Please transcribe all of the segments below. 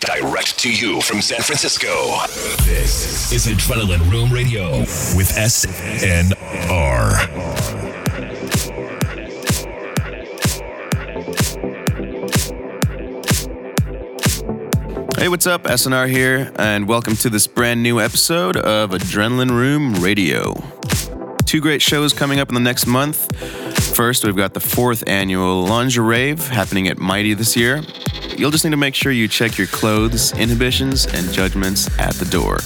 Direct to you from San Francisco. This is Adrenalin Room Radio with SNR. Hey, what's up? SNR here, and welcome to this brand new episode of Adrenalin Room Radio. Two great shows coming up in the next month. First, we've got the fourth annual Lingerave happening at Mighty this year. You'll just need to make sure you check your clothes, inhibitions, and judgments at the door.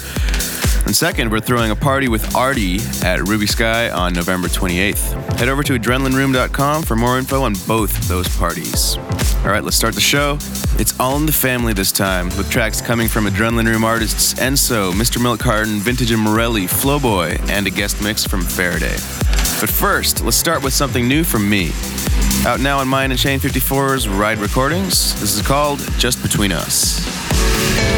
And second, we're throwing a party with Arty at Ruby Skye on November 28th. Head over to adrenalinroom.com for more info on both those parties. All right, let's start the show. It's all in the family this time, with tracks coming from Adrenalin Room artists Enso, Mr. Milk Carton, Vintage and Morelli, Floboy, and a guest mix from Faraday. But first, let's start with something new from me. Out now on mine and Shane 54's Ride Recordings. This is called Just Between Us.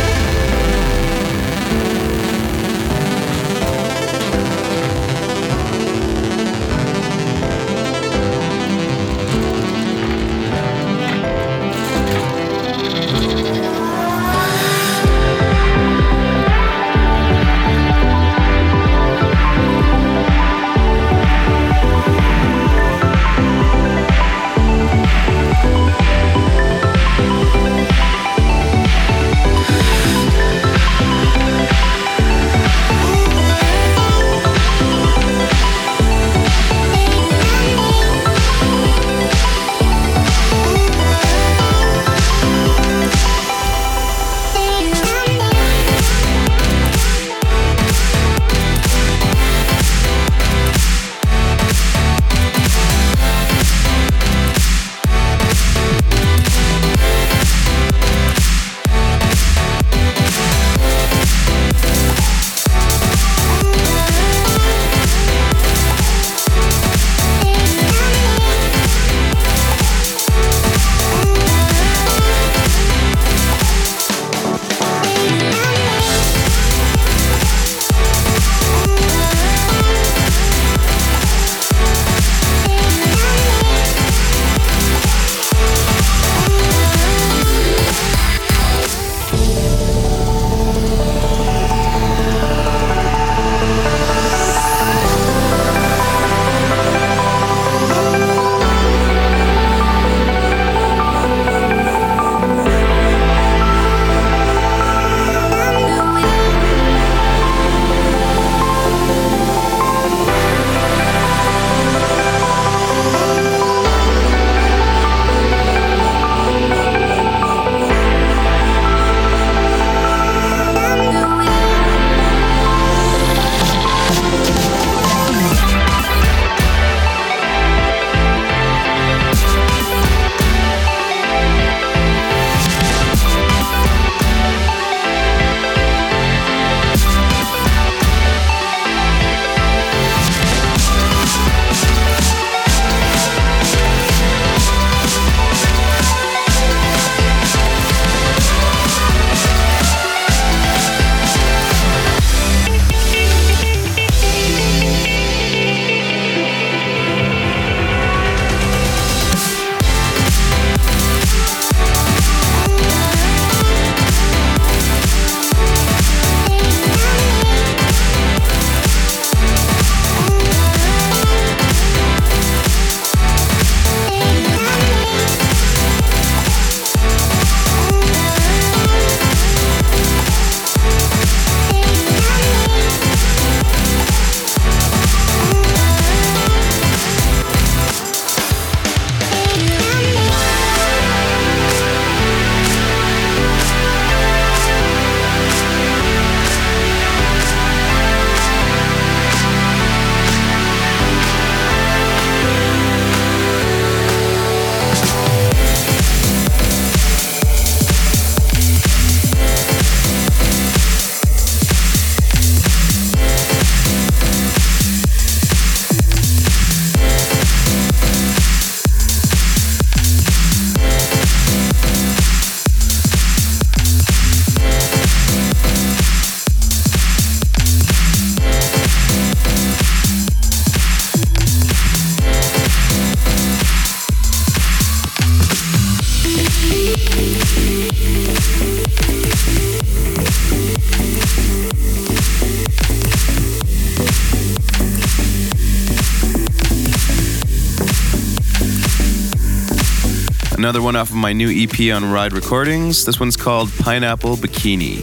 Another one off of my new EP on Ride Recordings. This one's called Pineapple Bikini.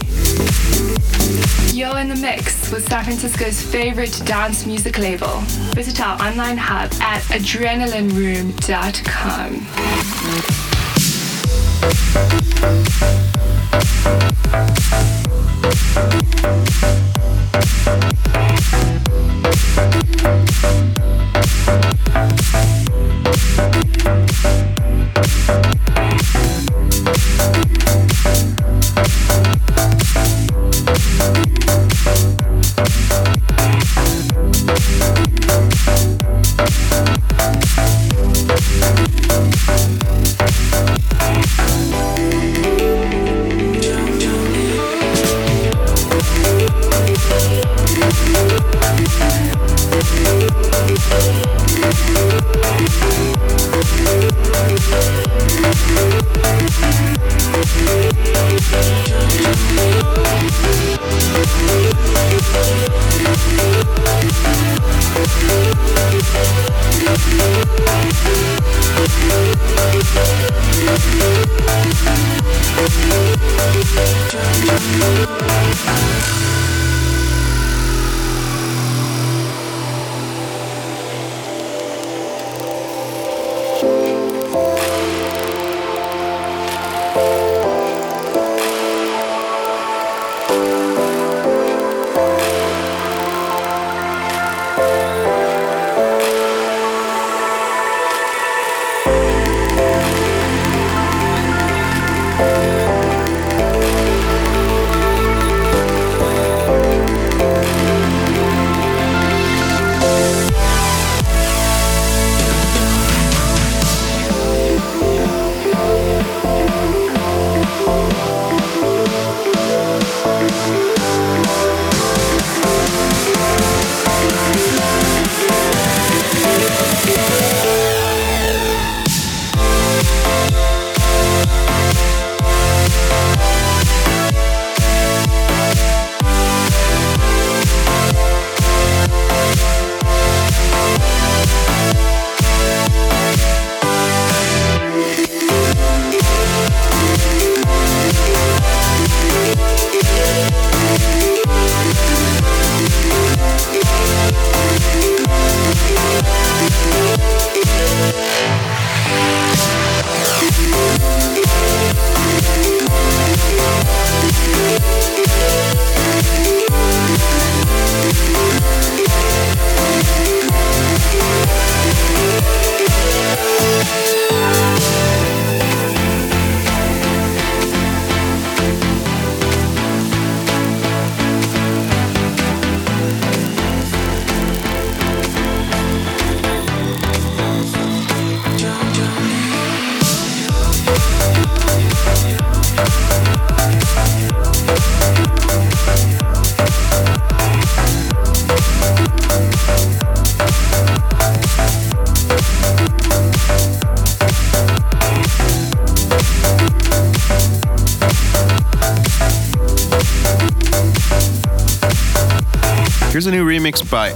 You're in the mix with San Francisco's favorite dance music label. Visit our online hub at Here's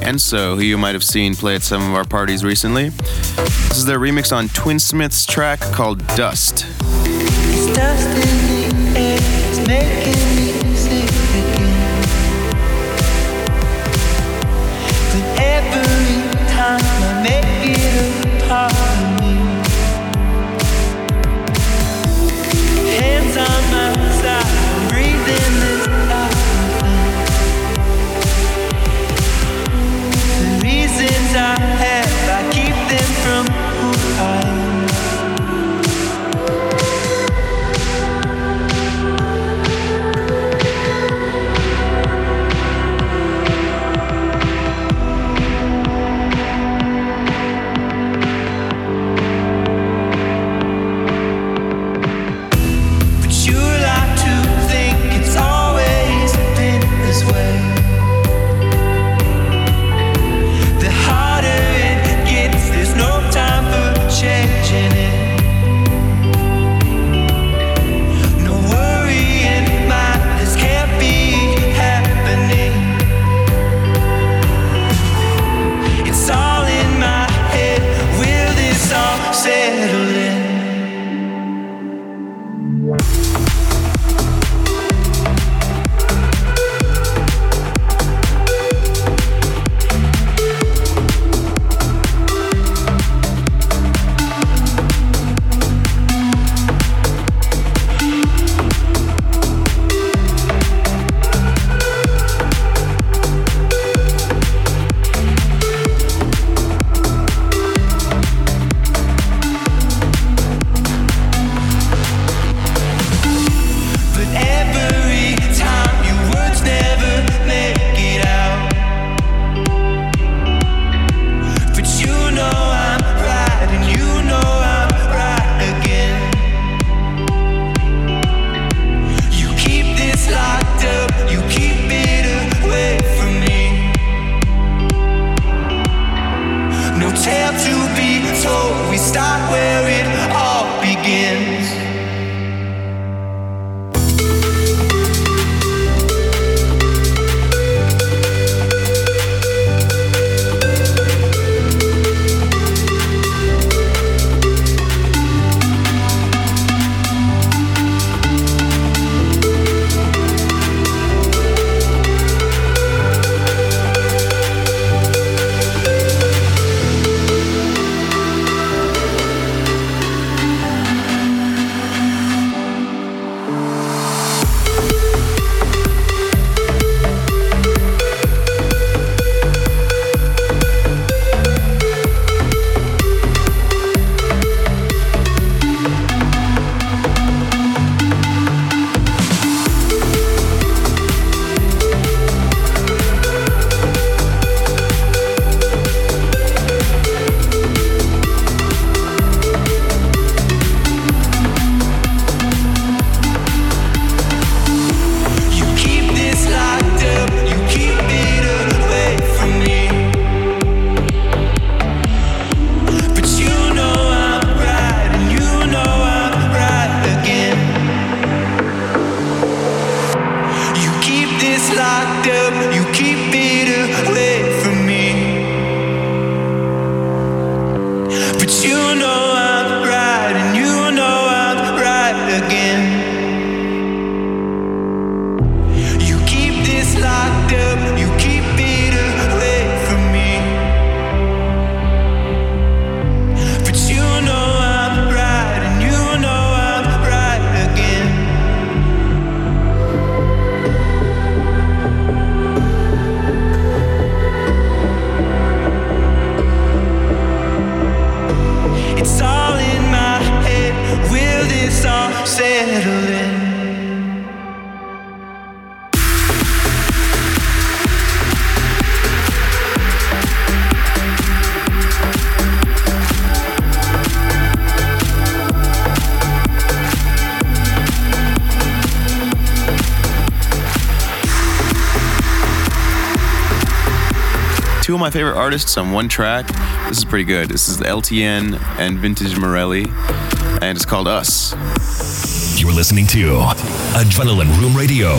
Enso, who you might have seen play at some of our parties recently. This is their remix on Twinsmith's track called Dust. my favorite artists on one track. This is pretty good. This is LTN and Vintage Morelli, and it's called Us. You're listening to Adrenalin Room Radio.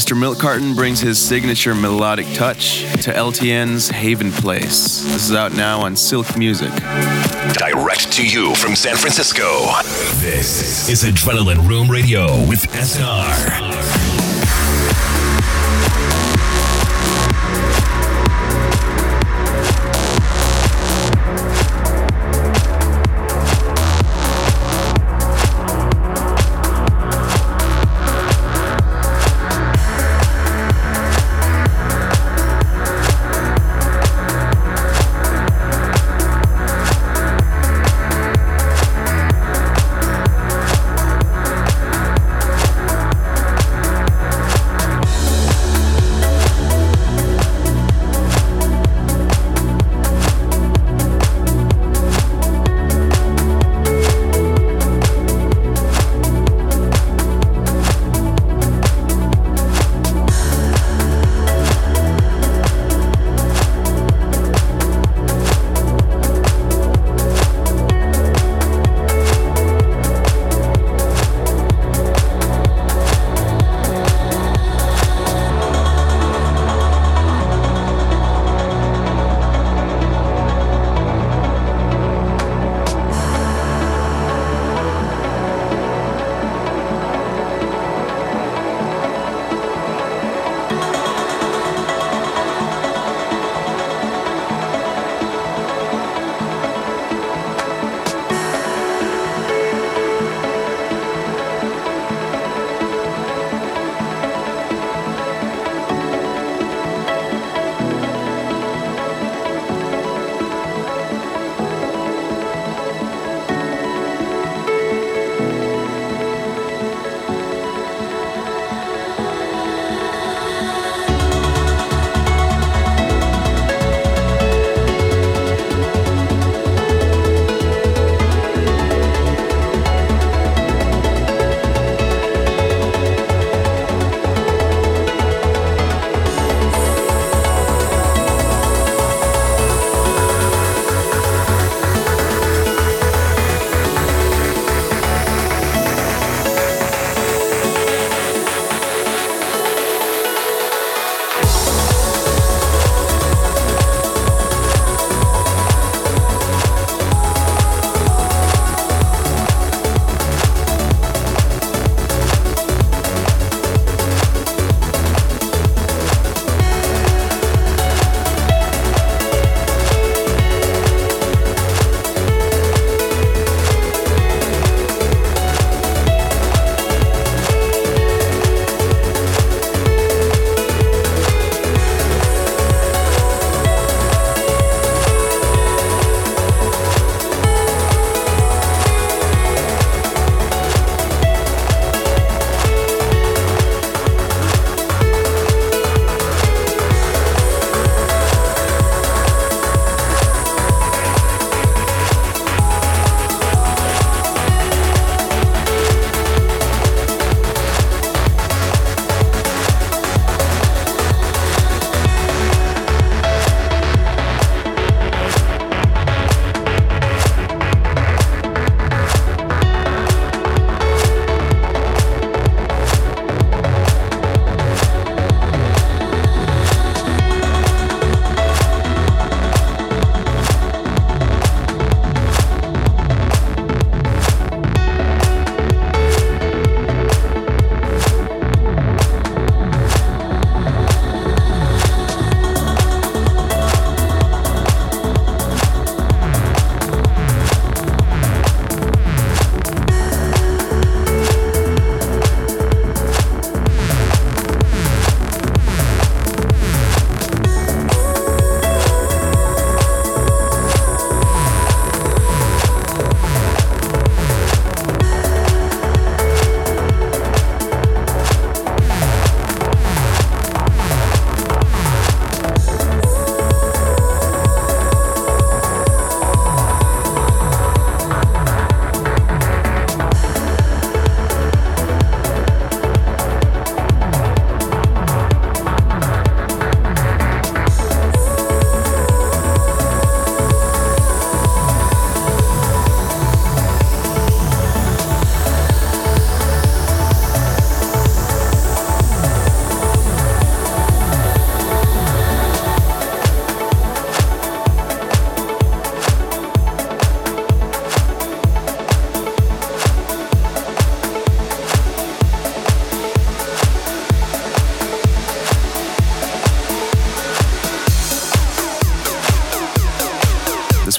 Mr. Milk Carton brings his signature melodic touch to LTN's Haven Place. This is out now on Silk Music. Direct to you from San Francisco. This is Adrenalin Room Radio with SNR.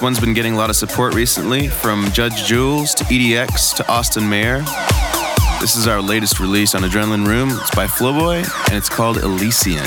This one's been getting a lot of support recently from Judge Jules to EDX to Austin Mayer. This is our latest release on Adrenalin Room. It's by Floboy and it's called Elision.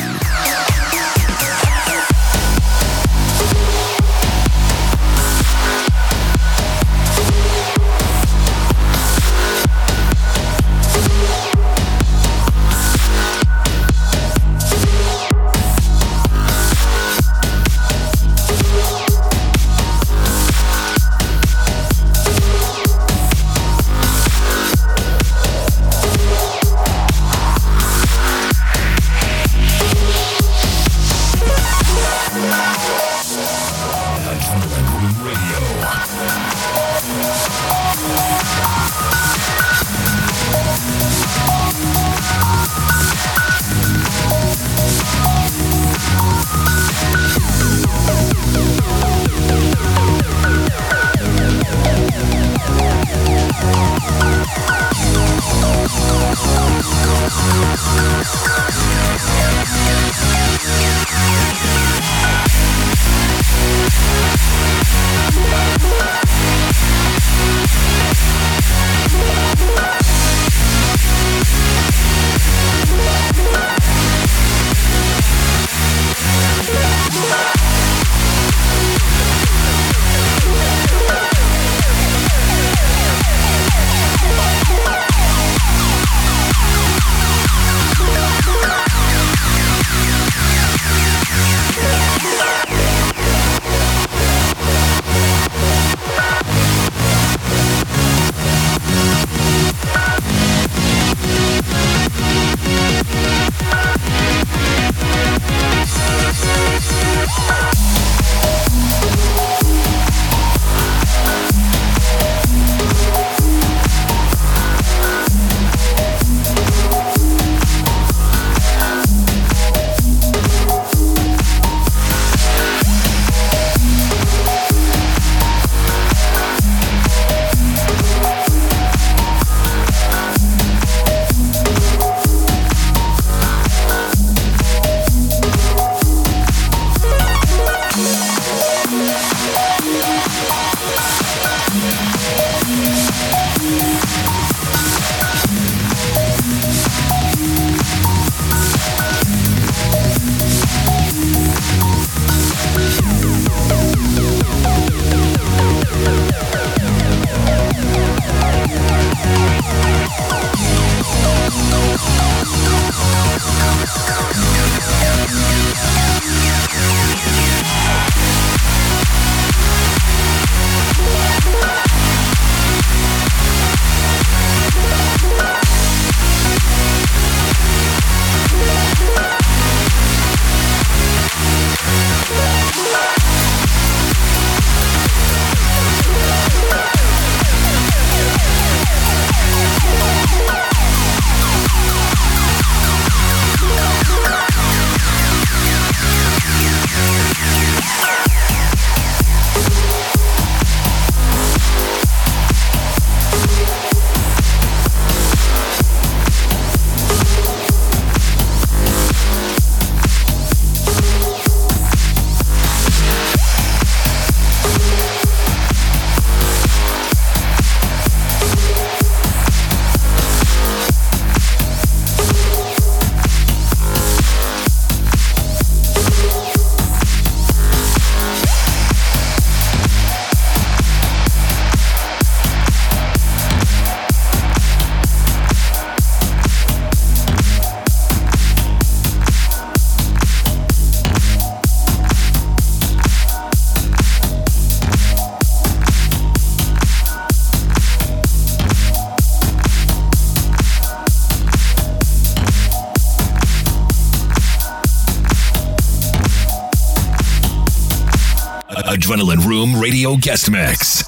Adrenalin Room Radio Guest Mix.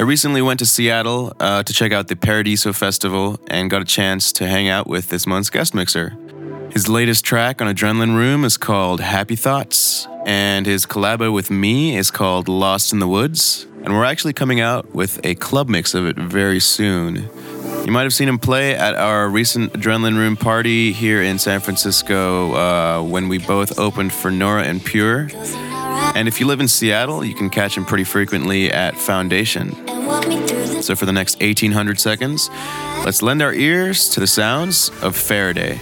I recently went to Seattle uh, to check out the Paradiso Festival and got a chance to hang out with this month's guest mixer. His latest track on Adrenalin Room is called Happy Thoughts, and his collabo with me is called Lost in the Woods. And we're actually coming out with a club mix of it very soon. You might have seen him play at our recent Adrenalin Room party here in San Francisco uh, when we both opened for Nora En Pure. And if you live in Seattle, you can catch him pretty frequently at Foundation. So for the next 1800 seconds, let's lend our ears to the sounds of Faraday.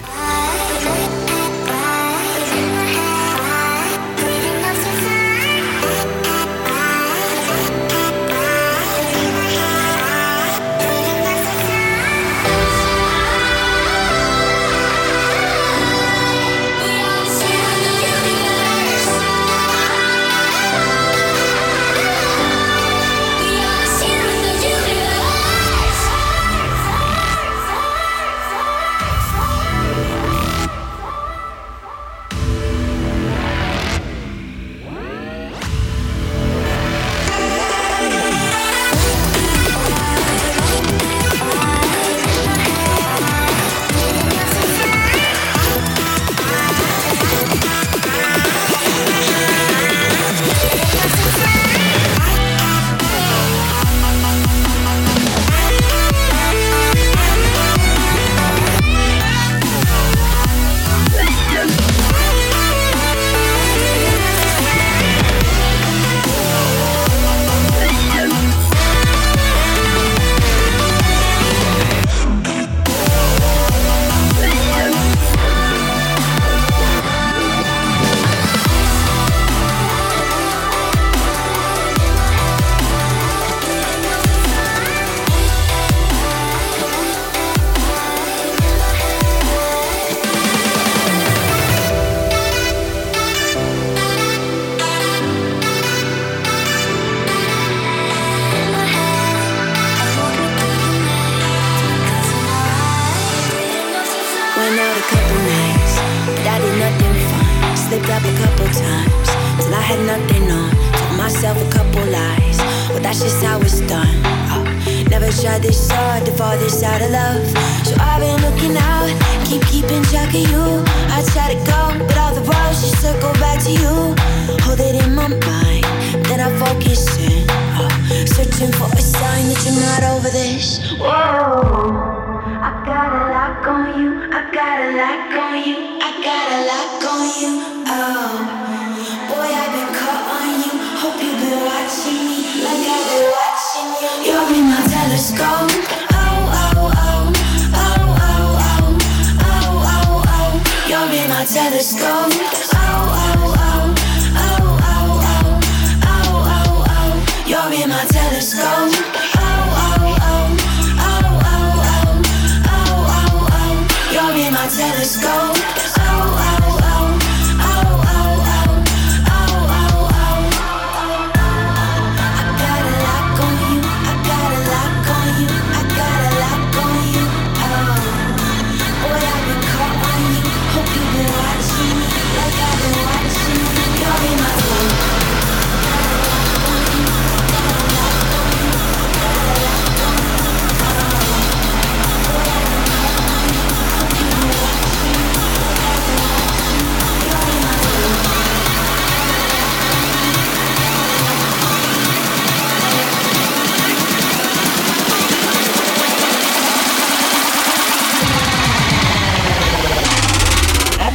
telescope.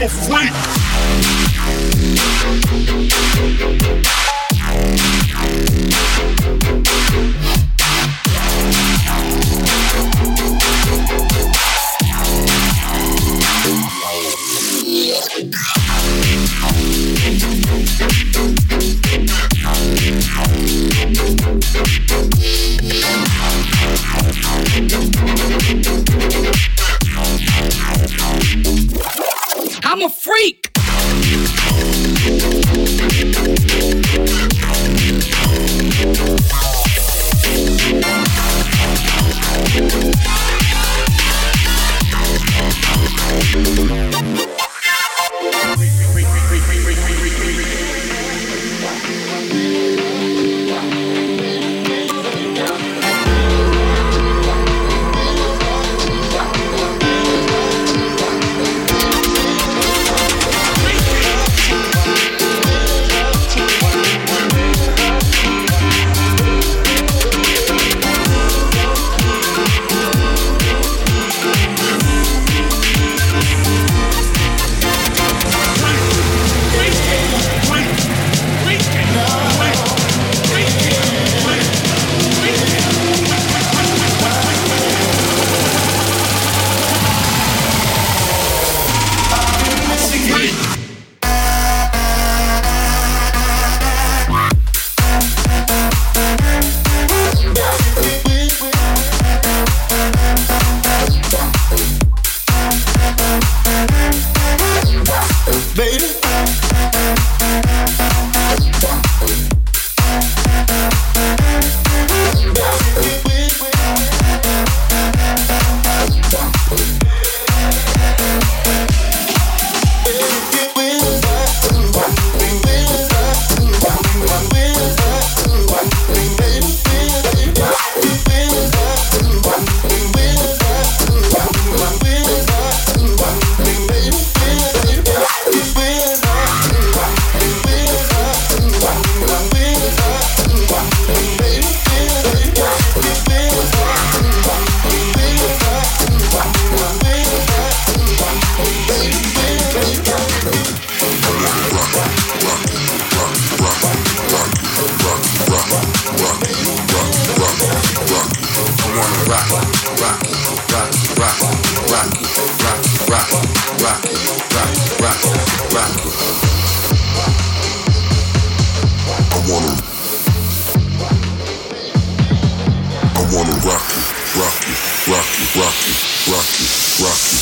freak. Freak, freak, freak,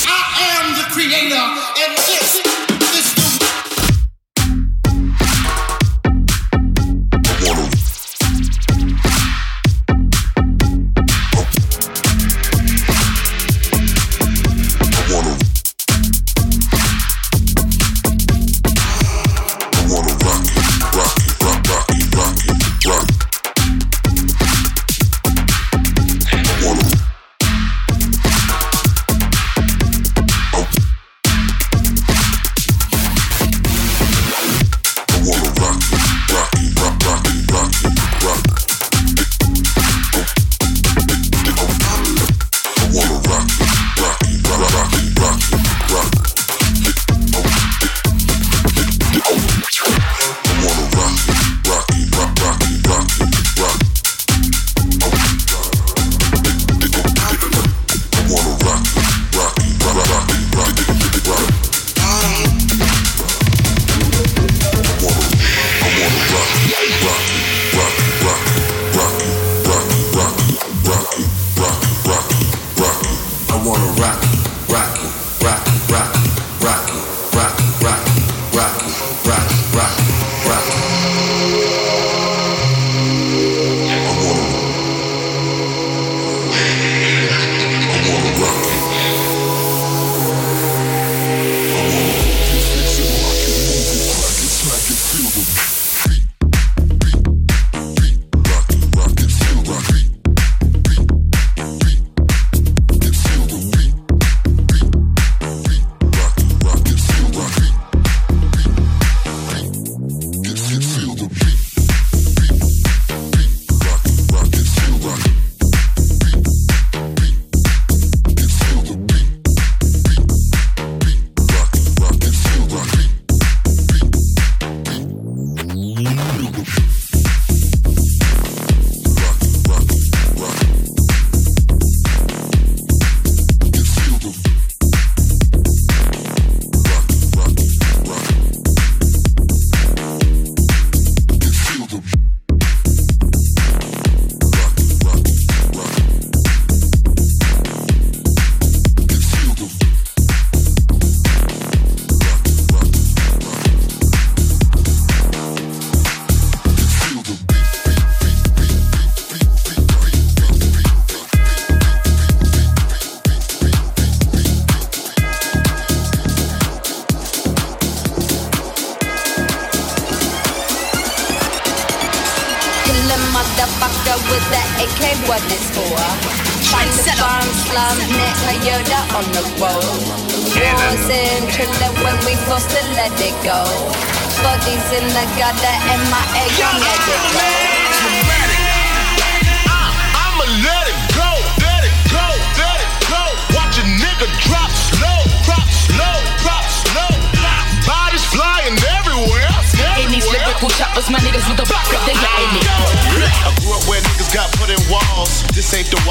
i am the creator.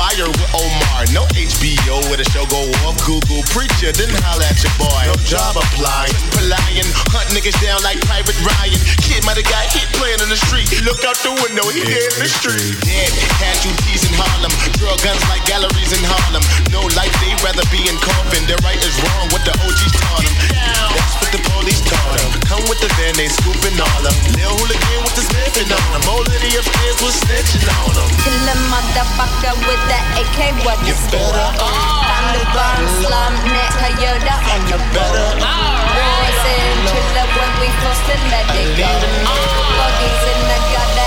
fire with Omar. No HBO with a show go off Google. Preacher, then holler at your boy. No job applying. Relying, hunt niggas down like Private Ryan. Kid might have got hit playing in the street. Look out the window, he dead in the street. Dead, had you in Harlem. Drug guns like galleries in Harlem. No life, they rather be in coffin. Their right is wrong, what the OGs taught them. That's what the police taught them. Come with the van, they scooping all them. Lil hooligan with the sniffing on them. Old lady upstairs was snitching on them. Kill a motherfucker with that that AK what the still I'm the bomb slum nigga, you're the better. Boys in chiller when we close to let it go. Buggies in the gutter.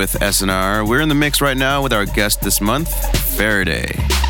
with SNR. We're in the mix right now with our guest this month, Faraday.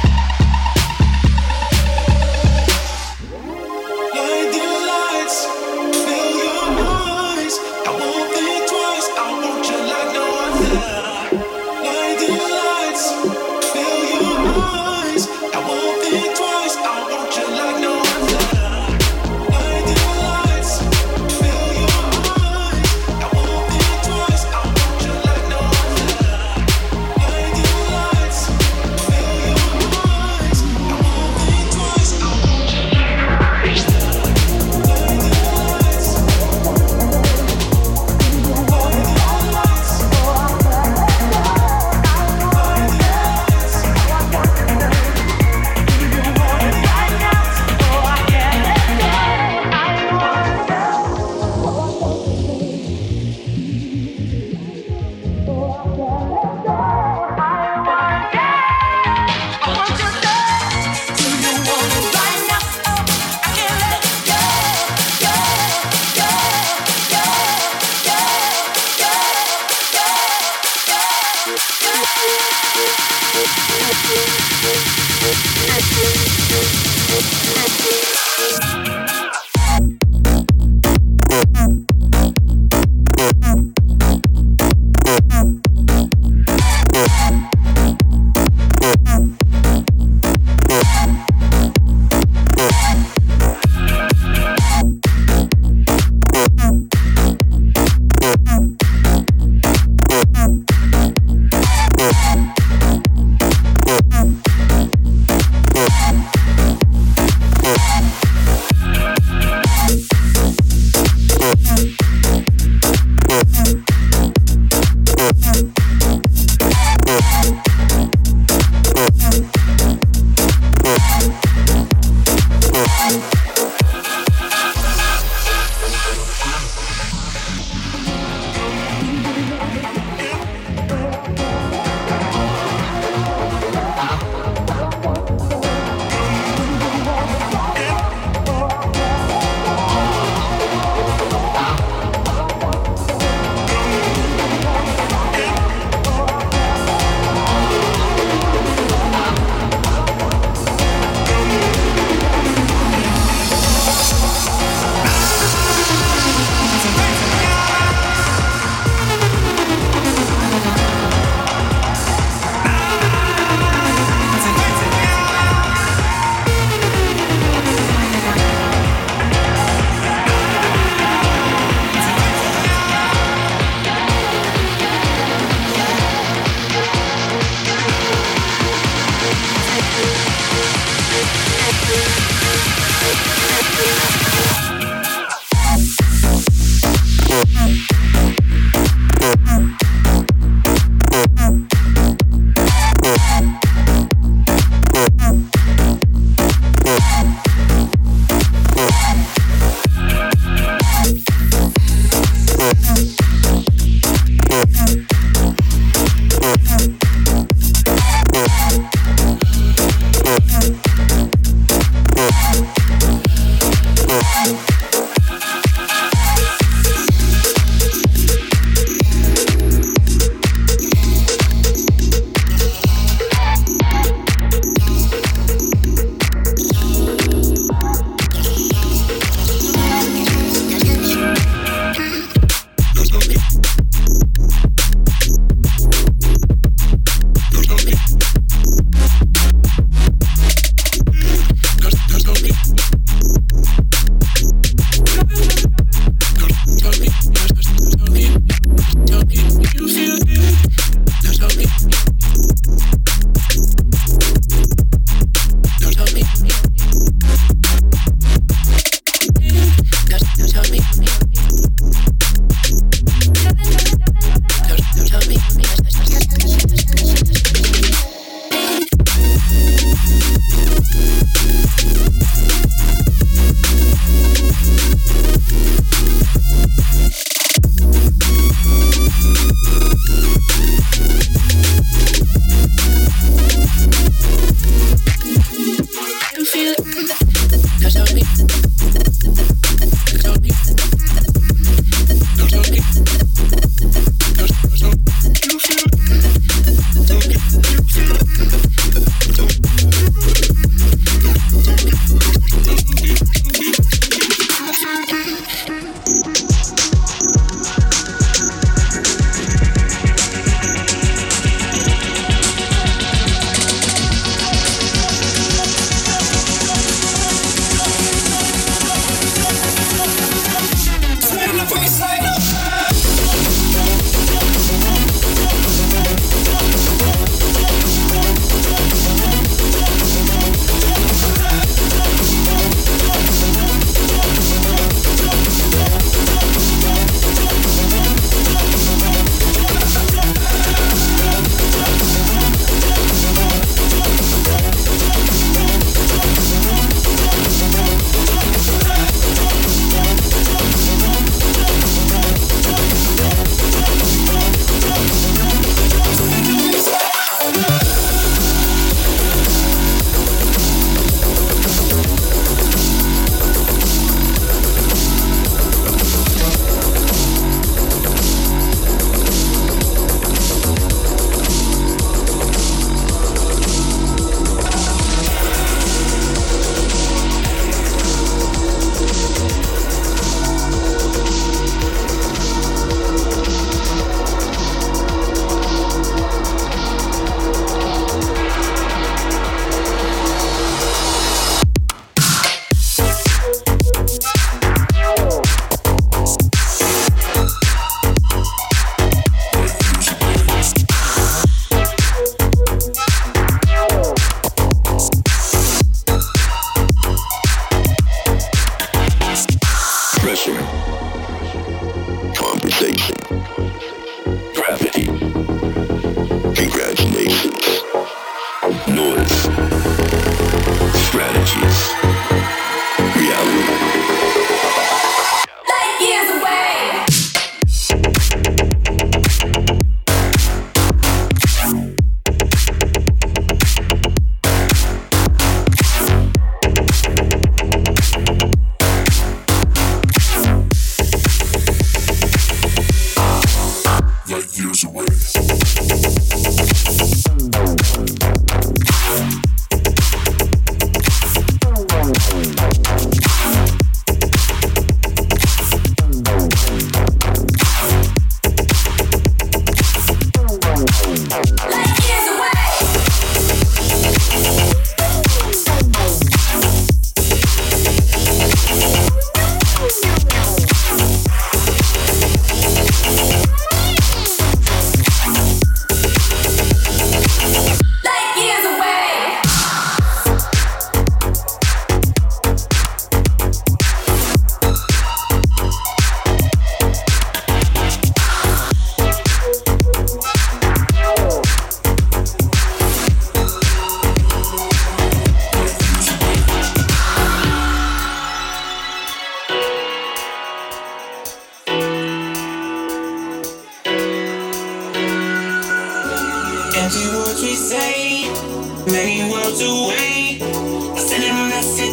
Touchdown, me.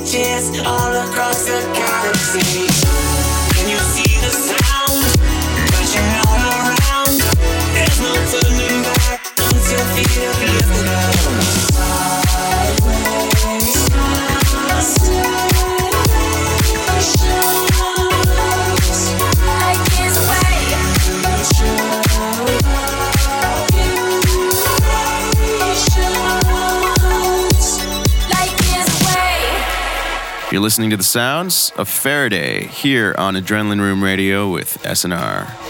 chance all across the listening to the sounds of Faraday here on Adrenalin Room Radio with SNR.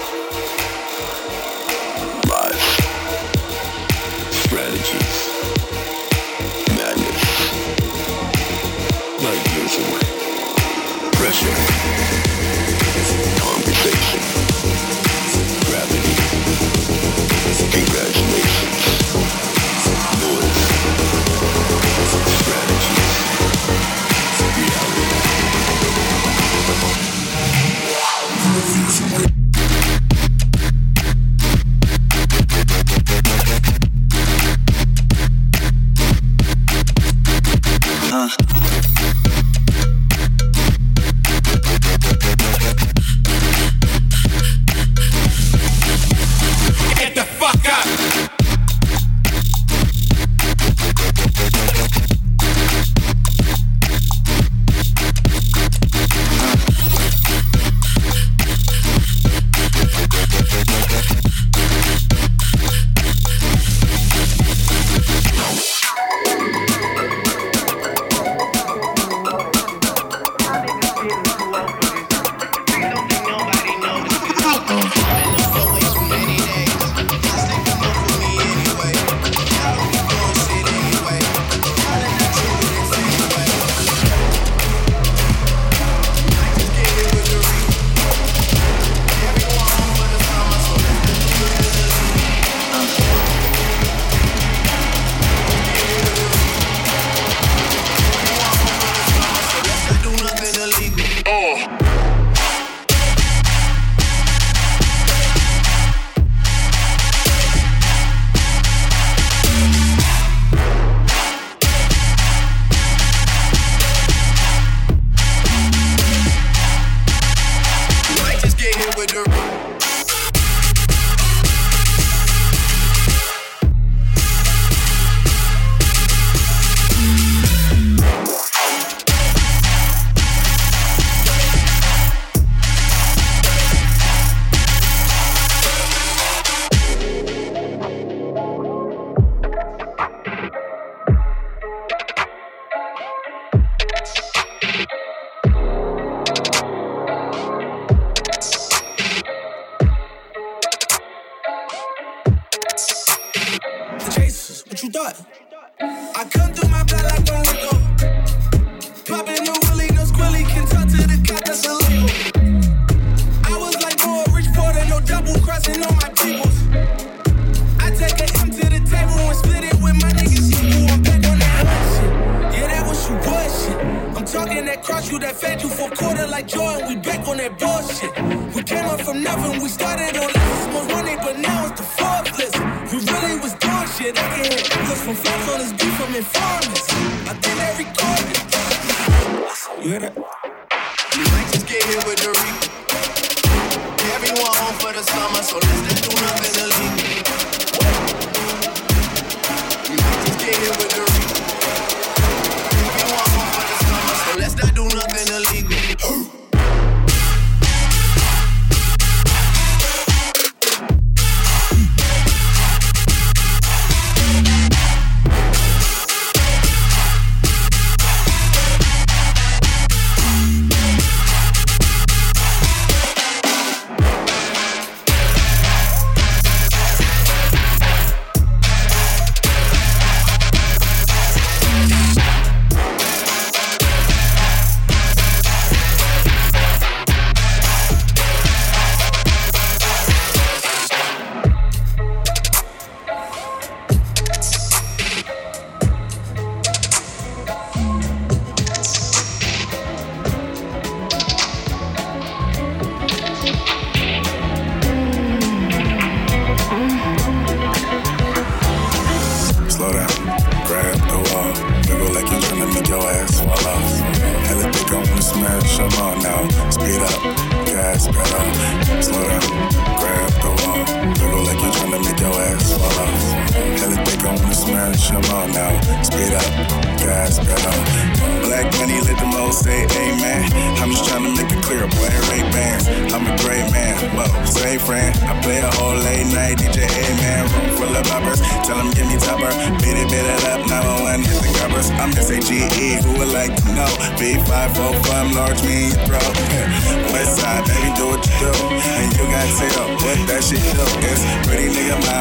Get with the. Everyone home for the summer, so let's just do nothing illegal. You just get here with the.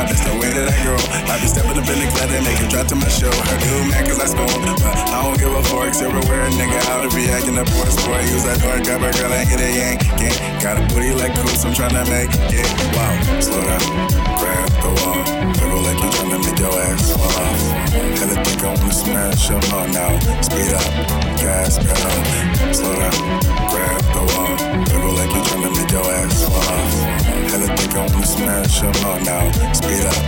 That's the way that I grow. I be stepping up in the club and make it drop to my show. Her do man, cause I score. But I don't give a fork, everywhere, nigga. Out to be acting up for a sport. Use that door, grab a girl and hit a yank. Gang. Got a booty like Goose, I'm trying to make it. Wow, slow down, grab the wall. Wiggle like you trying to make your ass fall off. Hella think I wanna smash them all now. Speed up, gas pedal. Slow down, the wall. Wiggle like you tryna make your ass fall off. Hella think I wanna smash them all now. Speed up,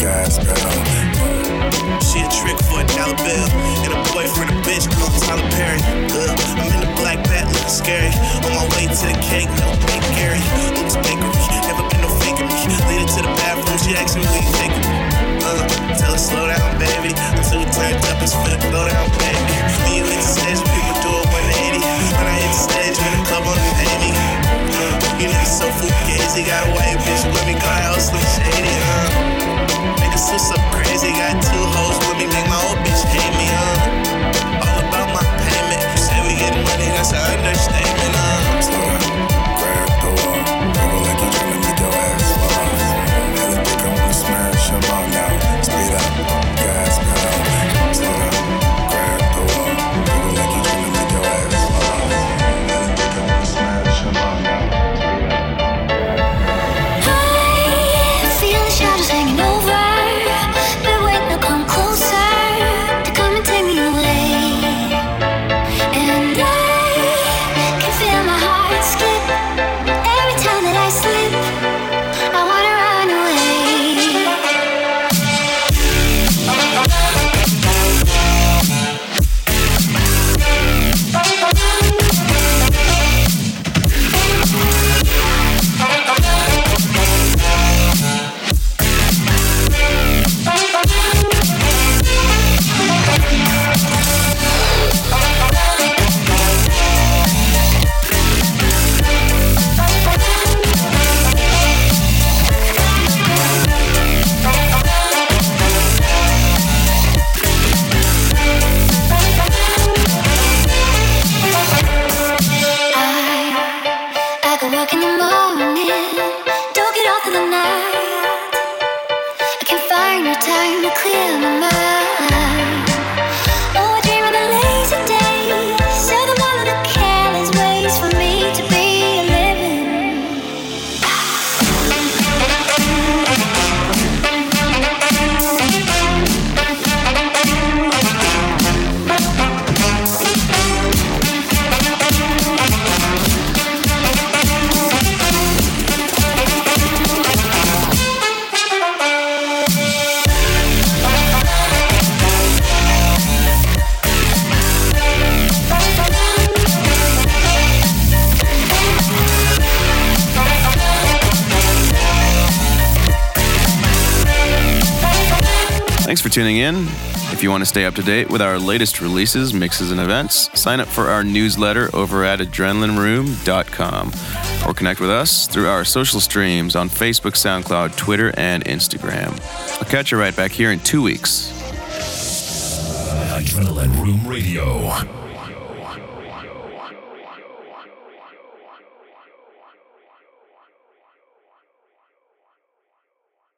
gas pedal. She a trick for a dollar bill. And a boyfriend, a bitch called Tyler Perry. Ugh, I'm in the black bat looking scary. On my way to the cake, no big Gary. Oops, bakery, never been no me. Lead her to the bathroom, she asking me, take? Uh, tell her slow down, baby. I'm too turned up, it's finna go down, baby. You hit the stage, people do a 180. Stage, when the club on the me. Uh, you niggas so fugazi, got a white bitch with me, got house, look shady, uh. Niggas so so crazy, got two hoes with me, make my old bitch hate me, uh. All about my payment. You say we getting money, that's an understatement, uh. You want to stay up to date with our latest releases, mixes, and events, sign up for our newsletter over at adrenalinroom.com or connect with us through our social streams on Facebook, SoundCloud, Twitter, and Instagram. I'll catch you right back here in two weeks.